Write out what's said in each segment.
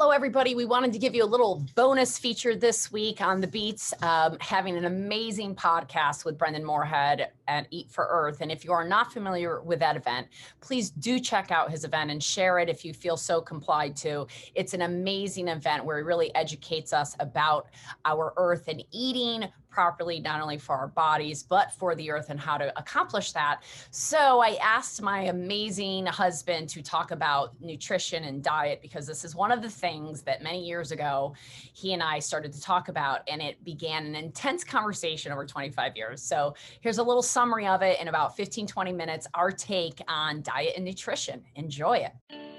Hello, everybody. We wanted to give you a little bonus feature this week on the Beats, um, having an amazing podcast with Brendan Moorhead at Eat for Earth. And if you are not familiar with that event, please do check out his event and share it if you feel so complied to. It's an amazing event where he really educates us about our earth and eating properly, not only for our bodies, but for the earth and how to accomplish that. So I asked my amazing husband to talk about nutrition and diet because this is one of the things that many years ago he and I started to talk about, and it began an intense conversation over 25 years. So here's a little summary of it in about 15, 20 minutes, our take on diet and nutrition. Enjoy it.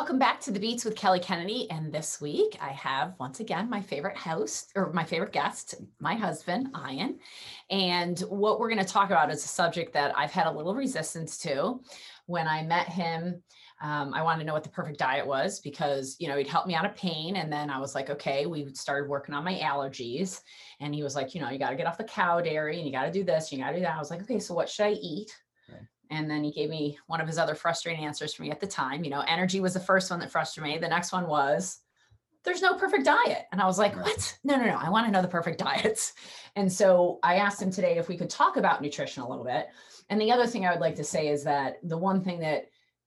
Welcome back to the Beats with Kelly Kennedy. And this week I have once again my favorite host or my favorite guest, my husband, Ian. And what we're going to talk about is a subject that I've had a little resistance to. When I met him, um, I wanted to know what the perfect diet was because, you know, he'd help me out of pain. And then I was like, okay, we started working on my allergies. And he was like, you know, you got to get off the cow dairy and you got to do this, you got to do that. I was like, okay, so what should I eat? And then he gave me one of his other frustrating answers for me at the time. You know, energy was the first one that frustrated me. The next one was, there's no perfect diet. And I was like, what? No, no, no. I want to know the perfect diets. And so I asked him today if we could talk about nutrition a little bit. And the other thing I would like to say is that the one thing that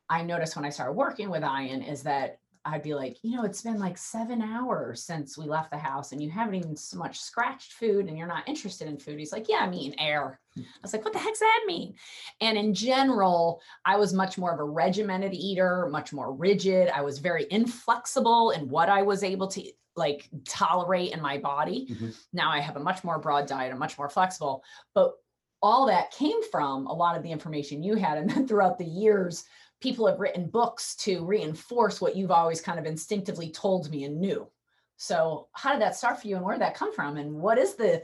I noticed when I started working with Ian is that I'd be like, you know, it's been like seven hours since we left the house and you haven't even so much scratched food and you're not interested in food. He's like, yeah, I mean air. I was like, what the heck's that mean? And in general, I was much more of a regimented eater, much more rigid. I was very inflexible in what I was able to like tolerate in my body. Mm-hmm. Now I have a much more broad diet, I'm much more flexible. But all that came from a lot of the information you had. And then throughout the years, people have written books to reinforce what you've always kind of instinctively told me and knew. So how did that start for you and where did that come from? And what is the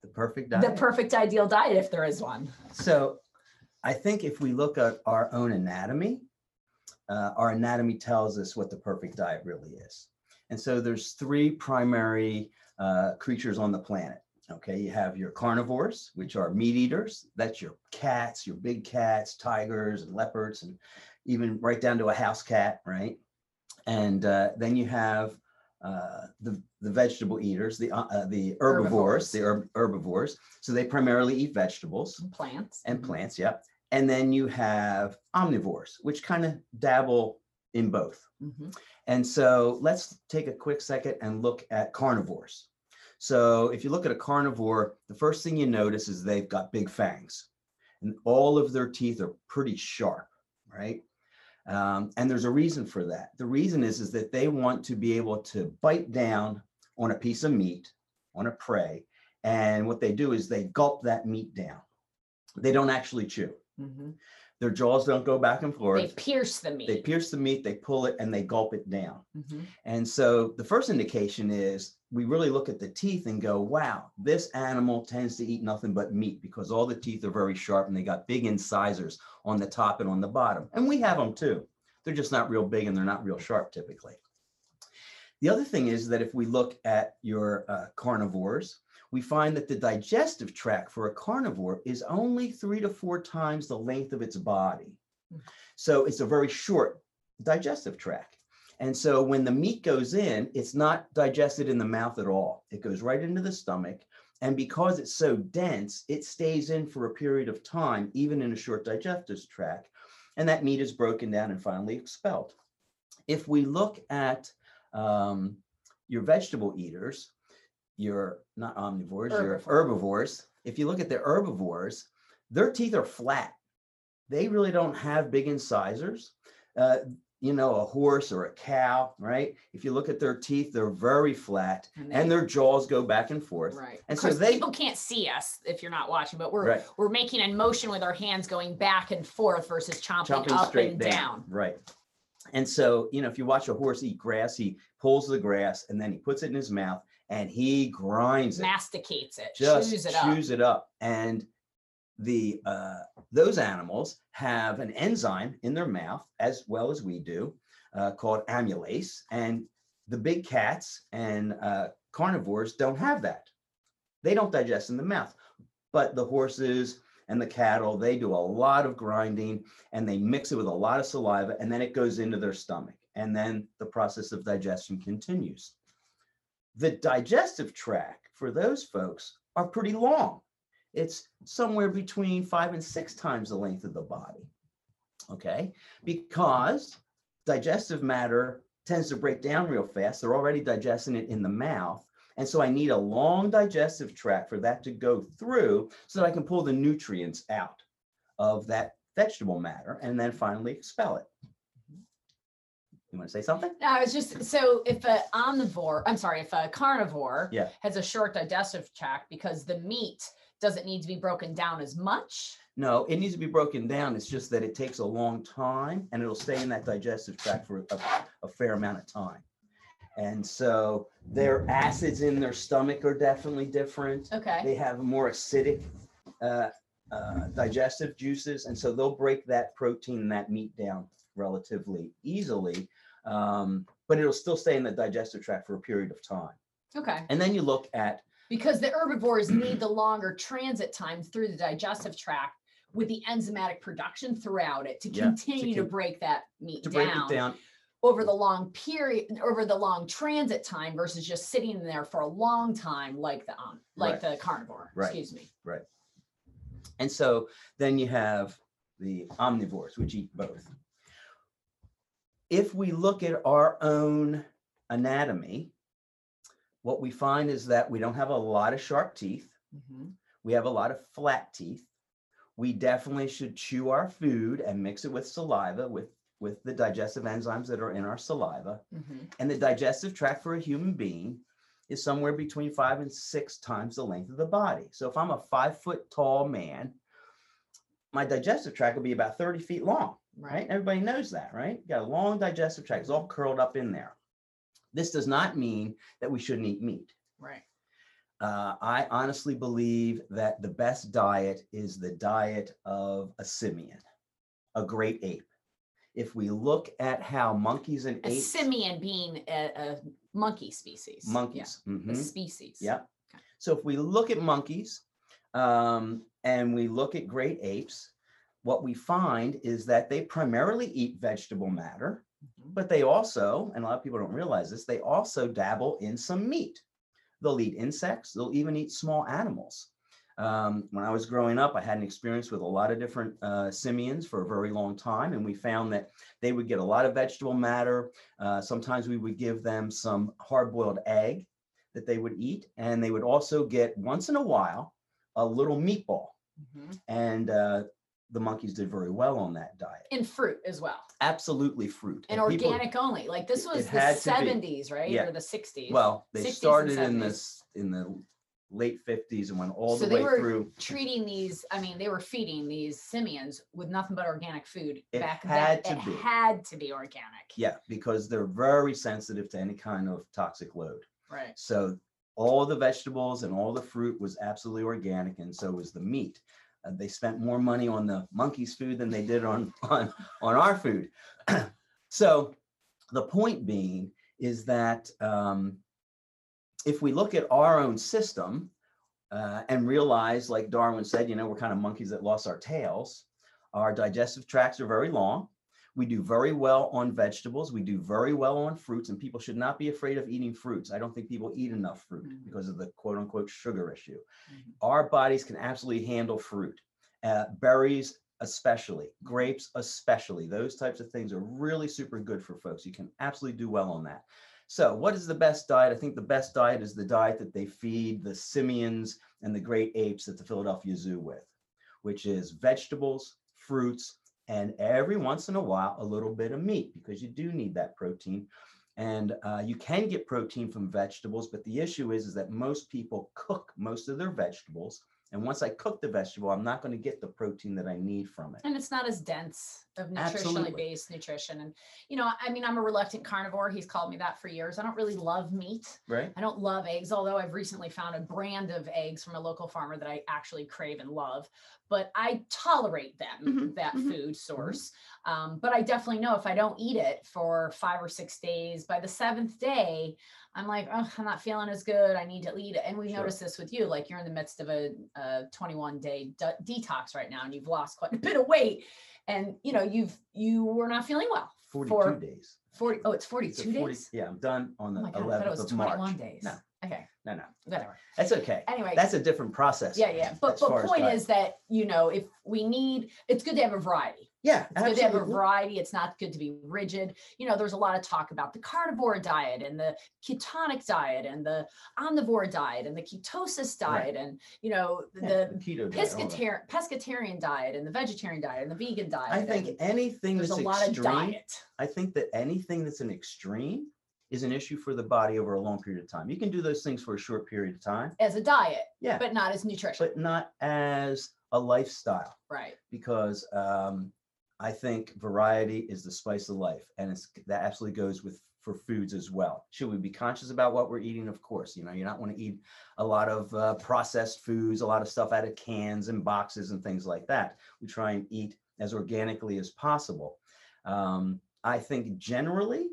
the perfect diet? The perfect ideal diet if there is one. So I think if we look at our own anatomy, uh, our anatomy tells us what the perfect diet really is. And so there's three primary uh, creatures on the planet. Okay, you have your carnivores, which are meat eaters. That's your cats, your big cats, tigers, and leopards, and even right down to a house cat, right? And uh, then you have uh, the the vegetable eaters, the uh, uh the herbivores, herbivores. the herb, herbivores. So they primarily eat vegetables, and plants, and plants. Yeah. And then you have omnivores, which kind of dabble in both. Mm-hmm. And so let's take a quick second and look at carnivores. So if you look at a carnivore, the first thing you notice is they've got big fangs and all of their teeth are pretty sharp, right? Um, and there's a reason for that. The reason is, is that they want to be able to bite down on a piece of meat, on a prey. And what they do is they gulp that meat down. They don't actually chew. Mm-hmm. Their jaws don't go back and forth. They pierce the meat. They pierce the meat, they pull it, and they gulp it down. Mm-hmm. And so the first indication is we really look at the teeth and go, wow, this animal tends to eat nothing but meat because all the teeth are very sharp and they got big incisors on the top and on the bottom. And we have them too. They're just not real big and they're not real sharp typically. The other thing is that if we look at your uh, carnivores, we find that the digestive tract for a carnivore is only three to four times the length of its body. Hmm. So it's a very short digestive tract. And so when the meat goes in, it's not digested in the mouth at all. It goes right into the stomach. And because it's so dense, it stays in for a period of time, even in a short digestive tract. And that meat is broken down and finally expelled. If we look at um, your vegetable eaters, your not omnivores, Herbivore. your herbivores, if you look at the herbivores, their teeth are flat. They really don't have big incisors. Uh, you know, a horse or a cow, right? If you look at their teeth, they're very flat and, they, and their jaws go back and forth. Right. And so they people can't see us if you're not watching, but we're right. we're making a motion with our hands going back and forth versus chomping, chomping up and down. down. Right. And so, you know, if you watch a horse eat grass, he pulls the grass and then he puts it in his mouth and he grinds it, masticates it, just chews it chews up. it up. And the uh, those animals have an enzyme in their mouth as well as we do uh, called amylase and the big cats and uh, carnivores don't have that. They don't digest in the mouth, but the horses and the cattle, they do a lot of grinding and they mix it with a lot of saliva and then it goes into their stomach. And then the process of digestion continues. The digestive tract for those folks are pretty long. It's somewhere between five and six times the length of the body. Okay, because digestive matter tends to break down real fast. They're already digesting it in the mouth. And so I need a long digestive tract for that to go through so that I can pull the nutrients out of that vegetable matter and then finally expel it. You want to say something? No, I was just, so if a omnivore, I'm sorry, if a carnivore Yeah. has a short digestive tract because the meat doesn't need to be broken down as much. No, it needs to be broken down. It's just that it takes a long time and it'll stay in that digestive tract for a, a fair amount of time. And so their acids in their stomach are definitely different. Okay. They have more acidic uh, uh, digestive juices. And so they'll break that protein and that meat down relatively easily. Um, but it'll still stay in the digestive tract for a period of time. Okay. And then you look at Because the herbivores need the longer transit time through the digestive tract with the enzymatic production throughout it to Yeah, to continue to con- break that meat to break down, it down. over the long period, over the long transit time versus just sitting in there for a long time like the um like the carnivore. Right. Excuse me. Right and so then you have the omnivores, which eat both. If we look at our own anatomy, what we find is that we don't have a lot of sharp teeth. Mhm. We have a lot of flat teeth. We definitely should chew our food and mix it with saliva with, with the digestive enzymes that are in our saliva. Mhm. And the digestive tract for a human being is somewhere between five and six times the length of the body. So if I'm a five foot tall man, my digestive tract will be about 30 feet long, right? Everybody knows that, right? You got a long digestive tract, it's all curled up in there. This does not mean that we shouldn't eat meat. Right. Uh, I honestly believe that the best diet is the diet of a simian, a great ape. If we look at how monkeys and A apes, simian being a, a monkey species. Yeah, monkeys, a mhm, species. yeah. Okay. So if we look at monkeys um, and we look at great apes, what we find is that they primarily eat vegetable matter, Mhm. but they also, and a lot of people don't realize this, they also dabble in some meat. They'll eat insects, they'll even eat small animals. Um, when I was growing up, I had an experience with a lot of different uh, simians for a very long time, and we found that they would get a lot of vegetable matter. Uh, sometimes we would give them some hard boiled egg that they would eat, and they would also get once in a while a little meatball. Mhm. And uh, the monkeys did very well on that diet. And fruit as well. Absolutely fruit. And people- organic only. Like this was the had to be. seventies, right? Yeah. Or the sixties. Well, they 60s started in this in the late 50s and went all So the way through. treating these, I mean, they were feeding these simians with nothing but organic food It back had then. to it be. had to be organic. Yeah, because they're very sensitive to any kind of toxic load. Right. So all the vegetables and all the fruit was absolutely organic, and so was the meat. Uh, they spent more money on the monkeys' food than they did on on on our food. so the point being is that um, if we look at our own system uh, and realize, like Darwin said, you know, we're kind of monkeys that lost our tails. Our digestive tracts are very long. We do very well on vegetables. We do very well on fruits, and people should not be afraid of eating fruits. I don't think people eat enough fruit Mhm. because of the quote unquote sugar issue. Mhm. Our bodies can absolutely handle fruit, uh, berries, especially, grapes, especially. Those types of things are really super good for folks. You can absolutely do well on that. So, what is the best diet? I think the best diet is the diet that they feed the simians and the great apes at the Philadelphia Zoo with, which is vegetables, fruits, and every once in a while, a little bit of meat because you do need that protein. And uh, you can get protein from vegetables, but the issue is, is that most people cook most of their vegetables And once I cook the vegetable, I'm not going to get the protein that I need from it. And it's not as dense of nutritionally Absolutely. based nutrition. And, you know, I mean, I'm a reluctant carnivore. He's called me that for years. I don't really love meat. Right? I don't love eggs, although I've recently found a brand of eggs from a local farmer that I actually crave and love. But I tolerate them, Mhm, that mhm, food source. Um, but I definitely know if I don't eat it for five or six days, by the seventh day, I'm like, oh, I'm not feeling as good. I need to eat it. And we Sure. noticed this with you, like you're in the midst of a, a 21 day de- detox right now, and you've lost quite a bit of weight, and you know you've you were not feeling well. 42 For days. 40. Oh, it's It's a 42 40 days. Yeah, I'm done on the Oh my god, I thought it was of 21 March. days. No, Okay, no, no. whatever. That's okay. Anyway, That's a different process. yeah, yeah. But but point is that you know if we need, it's good to have a variety. Yeah, It's good to have a variety. It's not good to be rigid. You know, there's a lot of talk about the carnivore diet and the ketonic diet and the omnivore diet and the ketosis Right. diet and you know Yeah, the diet, pescatarian pescatarian diet and the vegetarian diet and the vegan diet. I think anything there's that's a lot extreme, of diet. I think that anything that's an extreme is an issue for the body over a long period of time. You can do those things for a short period of time. as a diet, Yeah. but not as nutrition. but not as a lifestyle right. because um, I think variety is the spice of life, and that absolutely goes with for foods as well. Should we be conscious about what we're eating? Of course, you know you don't want to eat a lot of uh, processed foods, a lot of stuff out of cans and boxes and things like that. We try and eat as organically as possible. Um, I think generally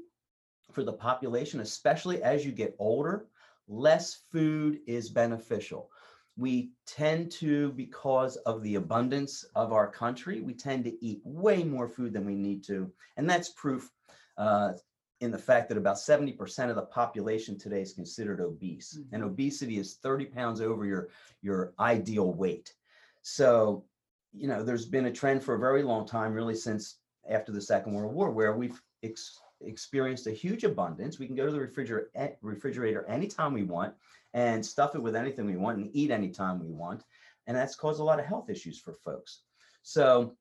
for the population, especially as you get older, less food is beneficial we tend to because of the abundance of our country we tend to eat way more food than we need to. And that's proof uh, in the fact that about 70% of the population today is considered obese. And Mhm. obesity is 30 pounds over your your ideal weight. So you know there's been a trend for a very long time really since after the second world war where we've ex- experienced a huge abundance we can go to the refrigerator refrigerator anytime we want and stuff it with anything we want and eat anytime we want. And that's caused a lot of health issues for folks. So,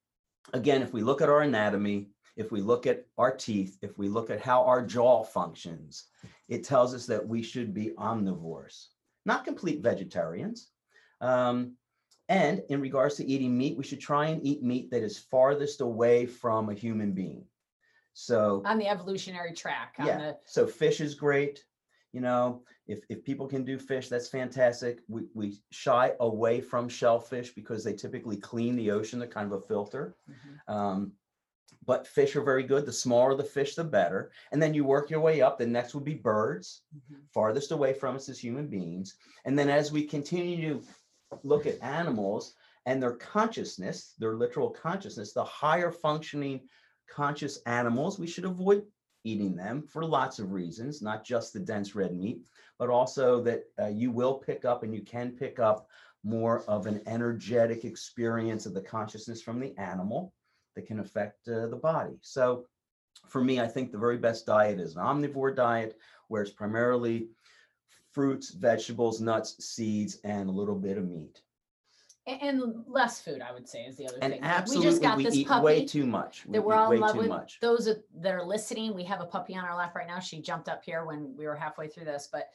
again, if we look at our anatomy, if we look at our teeth, if we look at how our jaw functions, it tells us that we should be omnivores, not complete vegetarians. Um, and in regards to eating meat, we should try and eat meat that is farthest away from a human being. So, On the evolutionary track. On yeah. the So fish is great. You know, if, if people can do fish, that's fantastic. We, we shy away from shellfish because they typically clean the ocean. They're kind of a filter. Mhm. Um, but fish are very good. The smaller the fish, the better. And then you work your way up. The next would be birds, Mhm. farthest away from us as human beings. And then as we continue to look at animals and their consciousness, their literal consciousness, the higher functioning conscious animals, we should avoid eating them for lots of reasons, not just the dense red meat, but also that uh, you will pick up and you can pick up more of an energetic experience of the consciousness from the animal that can affect uh, the body. So for me, I think the very best diet is an omnivore diet, where it's primarily fruits, vegetables, nuts, seeds, and a little bit of meat. And, less food, I would say, is the other And thing. Absolutely, we just got we this eat puppy way too much. We that we're all in love too with. much. Those that are listening, we have a puppy on our lap right now. She jumped up here when we were halfway through this, but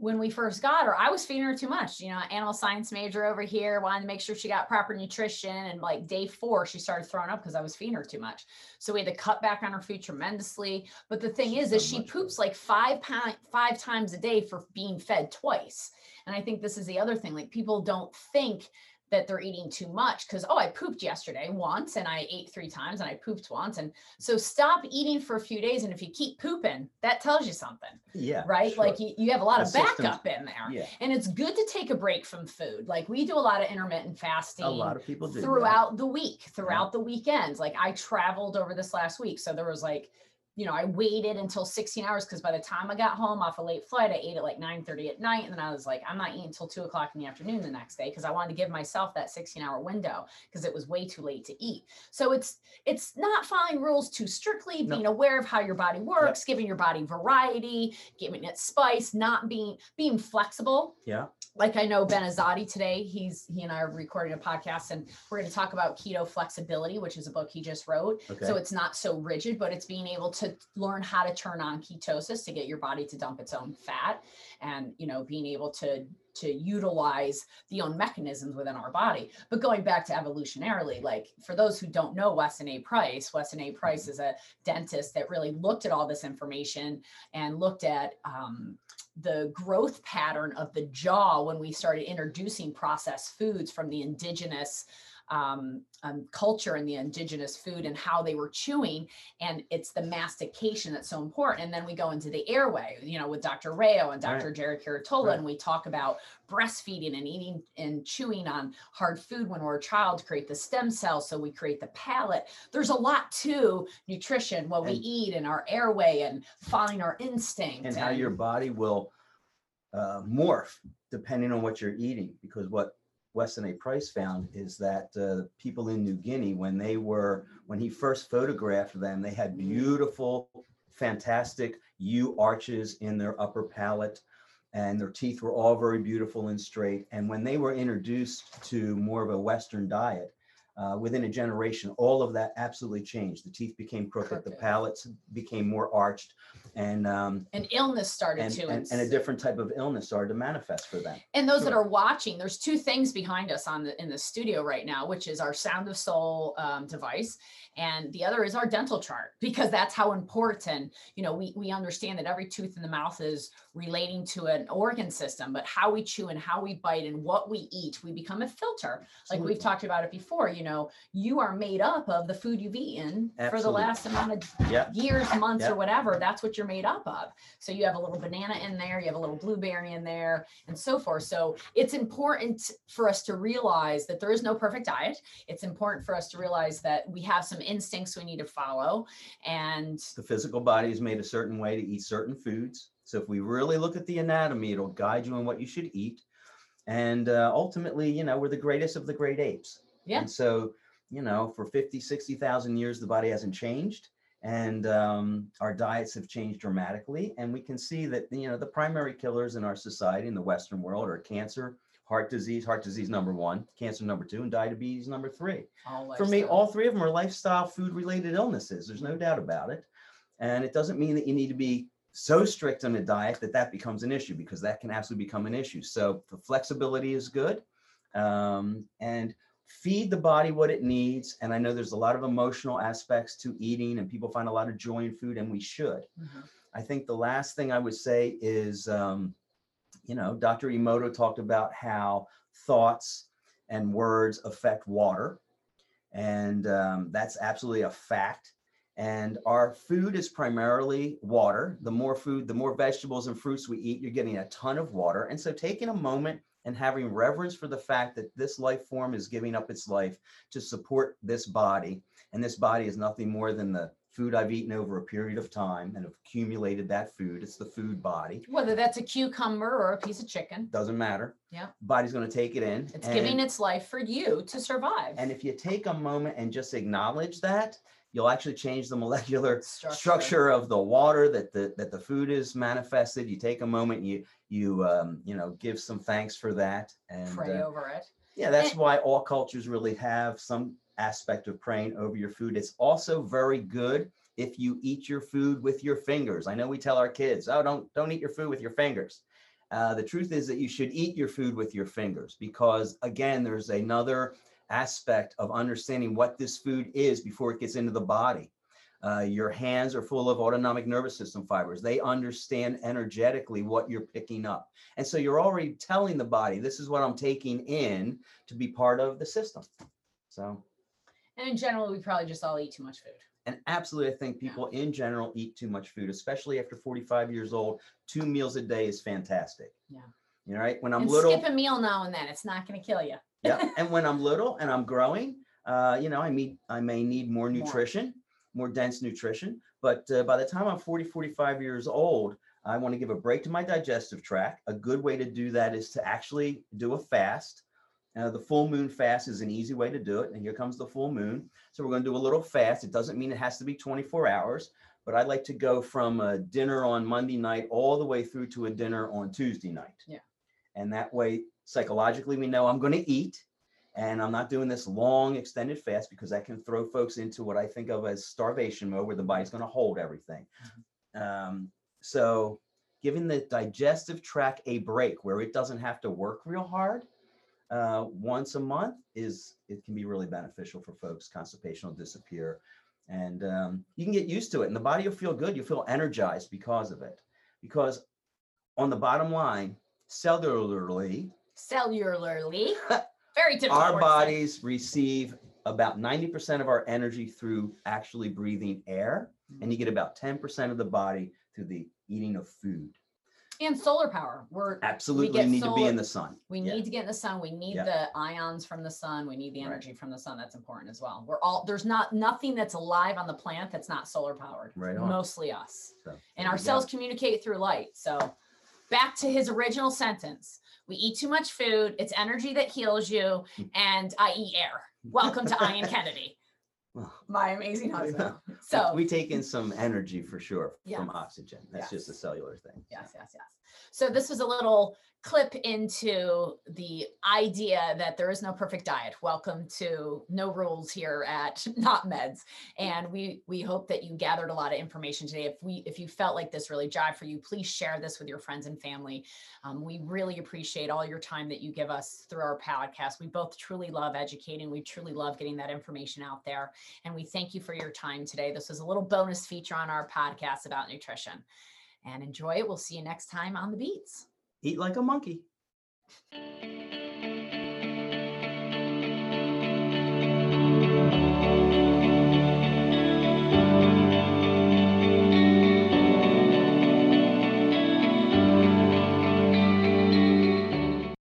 when we first got her, I was feeding her too much. You know, animal science major over here wanted to make sure she got proper nutrition. And like day four, she started throwing up because I was feeding her too much. So we had to cut back on her food tremendously. But the thing She's is, is she poops better. like five pound five times a day for being fed twice. And I think this is the other thing. Like people don't think that they're eating too much because oh i pooped yesterday once and i ate three times and i pooped once and so stop eating for a few days and if you keep pooping that tells you something Yeah. right sure. like you, you have a lot A of backup in there yeah. and it's good to take a break from food like we do a lot of intermittent fasting A lot of people do. that. throughout the week, throughout the weekends. Like I traveled over this last week. So there was like, you know, I waited until 16 hours because by the time I got home off a late flight, I ate at like 9 30 at night. And then I was like, I'm not eating until two o'clock in the afternoon the next day because I wanted to give myself that 16 hour window because it was way too late to eat. So it's it's not following rules too strictly, No. being aware of how your body works, giving your body variety, giving it spice, not being being flexible Yeah. like I know Ben Azadi today, he's he and I are recording a podcast and we're going to talk about keto flexibility, which is a book he just wrote. Okay. So it's not so rigid, but it's being able to learn how to turn on ketosis to get your body to dump its own fat and you know being able to to utilize the own mechanisms within our body. But going back to evolutionarily like for those who don't know weston a. Price weston a. Price is a dentist that really looked at all this information and looked at um, the growth pattern of the jaw when we started introducing processed foods from the indigenous um, um, culture and the indigenous food and how they were chewing. And it's the mastication that's so important. And then we go into the airway, you know, with Dr. Rayo and Dr. Right. Jared Caratola, Right. and we talk about breastfeeding and eating and chewing on hard food when we're a child to create the stem cells. So we create the palate. There's a lot to nutrition, what we eat and our airway and following our instinct. and how your body will uh, morph depending on what you're eating. Because what Weston A. Price found is that uh, people in New Guinea, when they were, when he first photographed them, they had beautiful, fantastic U arches in their upper palate. And their teeth were all very beautiful and straight. And when they were introduced to more of a Western diet, uh, within a generation, all of that absolutely changed. The teeth became crooked, the palates became more arched, and um, and illness started and, to and, and a different type of illness started to manifest for them. And those that are watching, there's two things behind us on the in the studio right now, which is our Sound of Soul um, device, and the other is our dental chart because that's how important. You know, we we understand that every tooth in the mouth is relating to an organ system, but how we chew and how we bite and what we eat, we become a filter. Like we've talked about it before. You know, you are made up of the food you've eaten for the last amount of Yeah, years, months, Yeah. or whatever, that's what you're made up of. So you have a little banana in there, you have a little blueberry in there, and so forth. So it's important for us to realize that there is no perfect diet. It's important for us to realize that we have some instincts we need to follow. And the physical body is made a certain way to eat certain foods. So if we really look at the anatomy, it'll guide you on what you should eat. And uh, ultimately, you know, we're the greatest of the great apes. Yeah. And so, you know, for 50, 60,000 years, the body hasn't changed. And um, our diets have changed dramatically. And we can see that, you know, the primary killers in our society, in the Western world, are cancer, heart disease, heart disease number one, cancer number two, and diabetes number three. all For me, all three of them are lifestyle food related illnesses. There's no doubt about it. And it doesn't mean that you need to be so strict on a diet that that becomes an issue because that can absolutely become an issue. So the flexibility is good. Um, and feed the body what it needs. And I know there's a lot of emotional aspects to eating, and people find a lot of joy in food, and we should. Mhm. I think the last thing I would say is, um, you know, Dr. Emoto talked about how thoughts and words affect water. And um, that's absolutely a fact. And our food is primarily water. The more food, the more vegetables and fruits we eat, you're getting a ton of water. And so taking a moment and having reverence for the fact that this life form is giving up its life to support this body. And this body is nothing more than the food I've eaten over a period of time and have accumulated that food. It's the food body. Whether that's a cucumber or a piece of chicken, Doesn't matter. Yeah. Body's going to take it in. it's giving its life for you to survive. And if you take a moment and just acknowledge that, you'll actually change the molecular Structure. structure of the water that the that the food is manifested. You take a moment, you you um, you know give some thanks for that, and pray uh, over it. yeah, that's And- why all cultures really have some aspect of praying over your food. It's also very good if you eat your food with your fingers. I know we tell our kids, oh, don't don't eat your food with your fingers. Uh, the truth is that you should eat your food with your fingers because again, there's another aspect of understanding what this food is before it gets into the body. Uh, your hands are full of autonomic nervous system fibers. They understand energetically what you're picking up. And so you're already telling the body, this is what I'm taking in to be part of the system. So, And in general, we probably just all eat too much food. and absolutely, I think Yeah. people in general eat too much food, especially after 45 years old. Two meals a day is fantastic. Yeah. You know, right? When I'm and little, skip a meal now and then. It's not going to kill you. Yeah. And when I'm little and I'm growing, uh, you know, I mean, I may need more nutrition, more, dense nutrition. But uh, by the time I'm 40, 45 years old, I want to give a break to my digestive tract. A good way to do that is to actually do a fast. Uh, the full moon fast is an easy way to do it. And here comes the full moon. So we're going to do a little fast. It doesn't mean it has to be 24 hours, but I like to go from a dinner on Monday night all the way through to a dinner on Tuesday night. Yeah. And that way, psychologically, we know I'm going to eat. And I'm not doing this long extended fast because that can throw folks into what I think of as starvation mode where the body's going to hold everything. Um, so giving the digestive tract a break where it doesn't have to work real hard uh, once a month is it can be really beneficial for folks. Constipation will disappear and um, you can get used to it and the body will feel good. You'll feel energized because of it. Because on the bottom line, cellularly, Cellularly, very difficult. our bodies receive about 90% of our energy through actually breathing air, and you get mm. about 10% of the body through the eating of food. and solar power. We're Absolutely get need to be in the sun. we Yeah. need to get in the sun. We need Yeah. the ions from the sun. We need the Right. energy from the sun. That's important as well. We're all there's not nothing that's alive on the planet that's not solar powered. Right on. Mostly us. So, and our cells communicate through light. So back to his original sentence. We eat too much food. It's energy that heals you, hmm. and I eat air. Welcome to Ian Kennedy, Well, my amazing we- husband. we- So we take in some energy for sure Yeah. from oxygen. That's just a cellular thing. yes, yes, yes. So this was a little clip into the idea that there is no perfect diet. Welcome to No Rules here at Not Meds. And we we hope that you gathered a lot of information today. If we if you felt like this really jived for you, please share this with your friends and family. Um, we really appreciate all your time that you give us through our podcast. We both truly love educating. We truly love getting that information out there. And we thank you for your time today. This was a little bonus feature on our podcast about nutrition. And enjoy it. We'll see you next time on the beats eat like a monkey.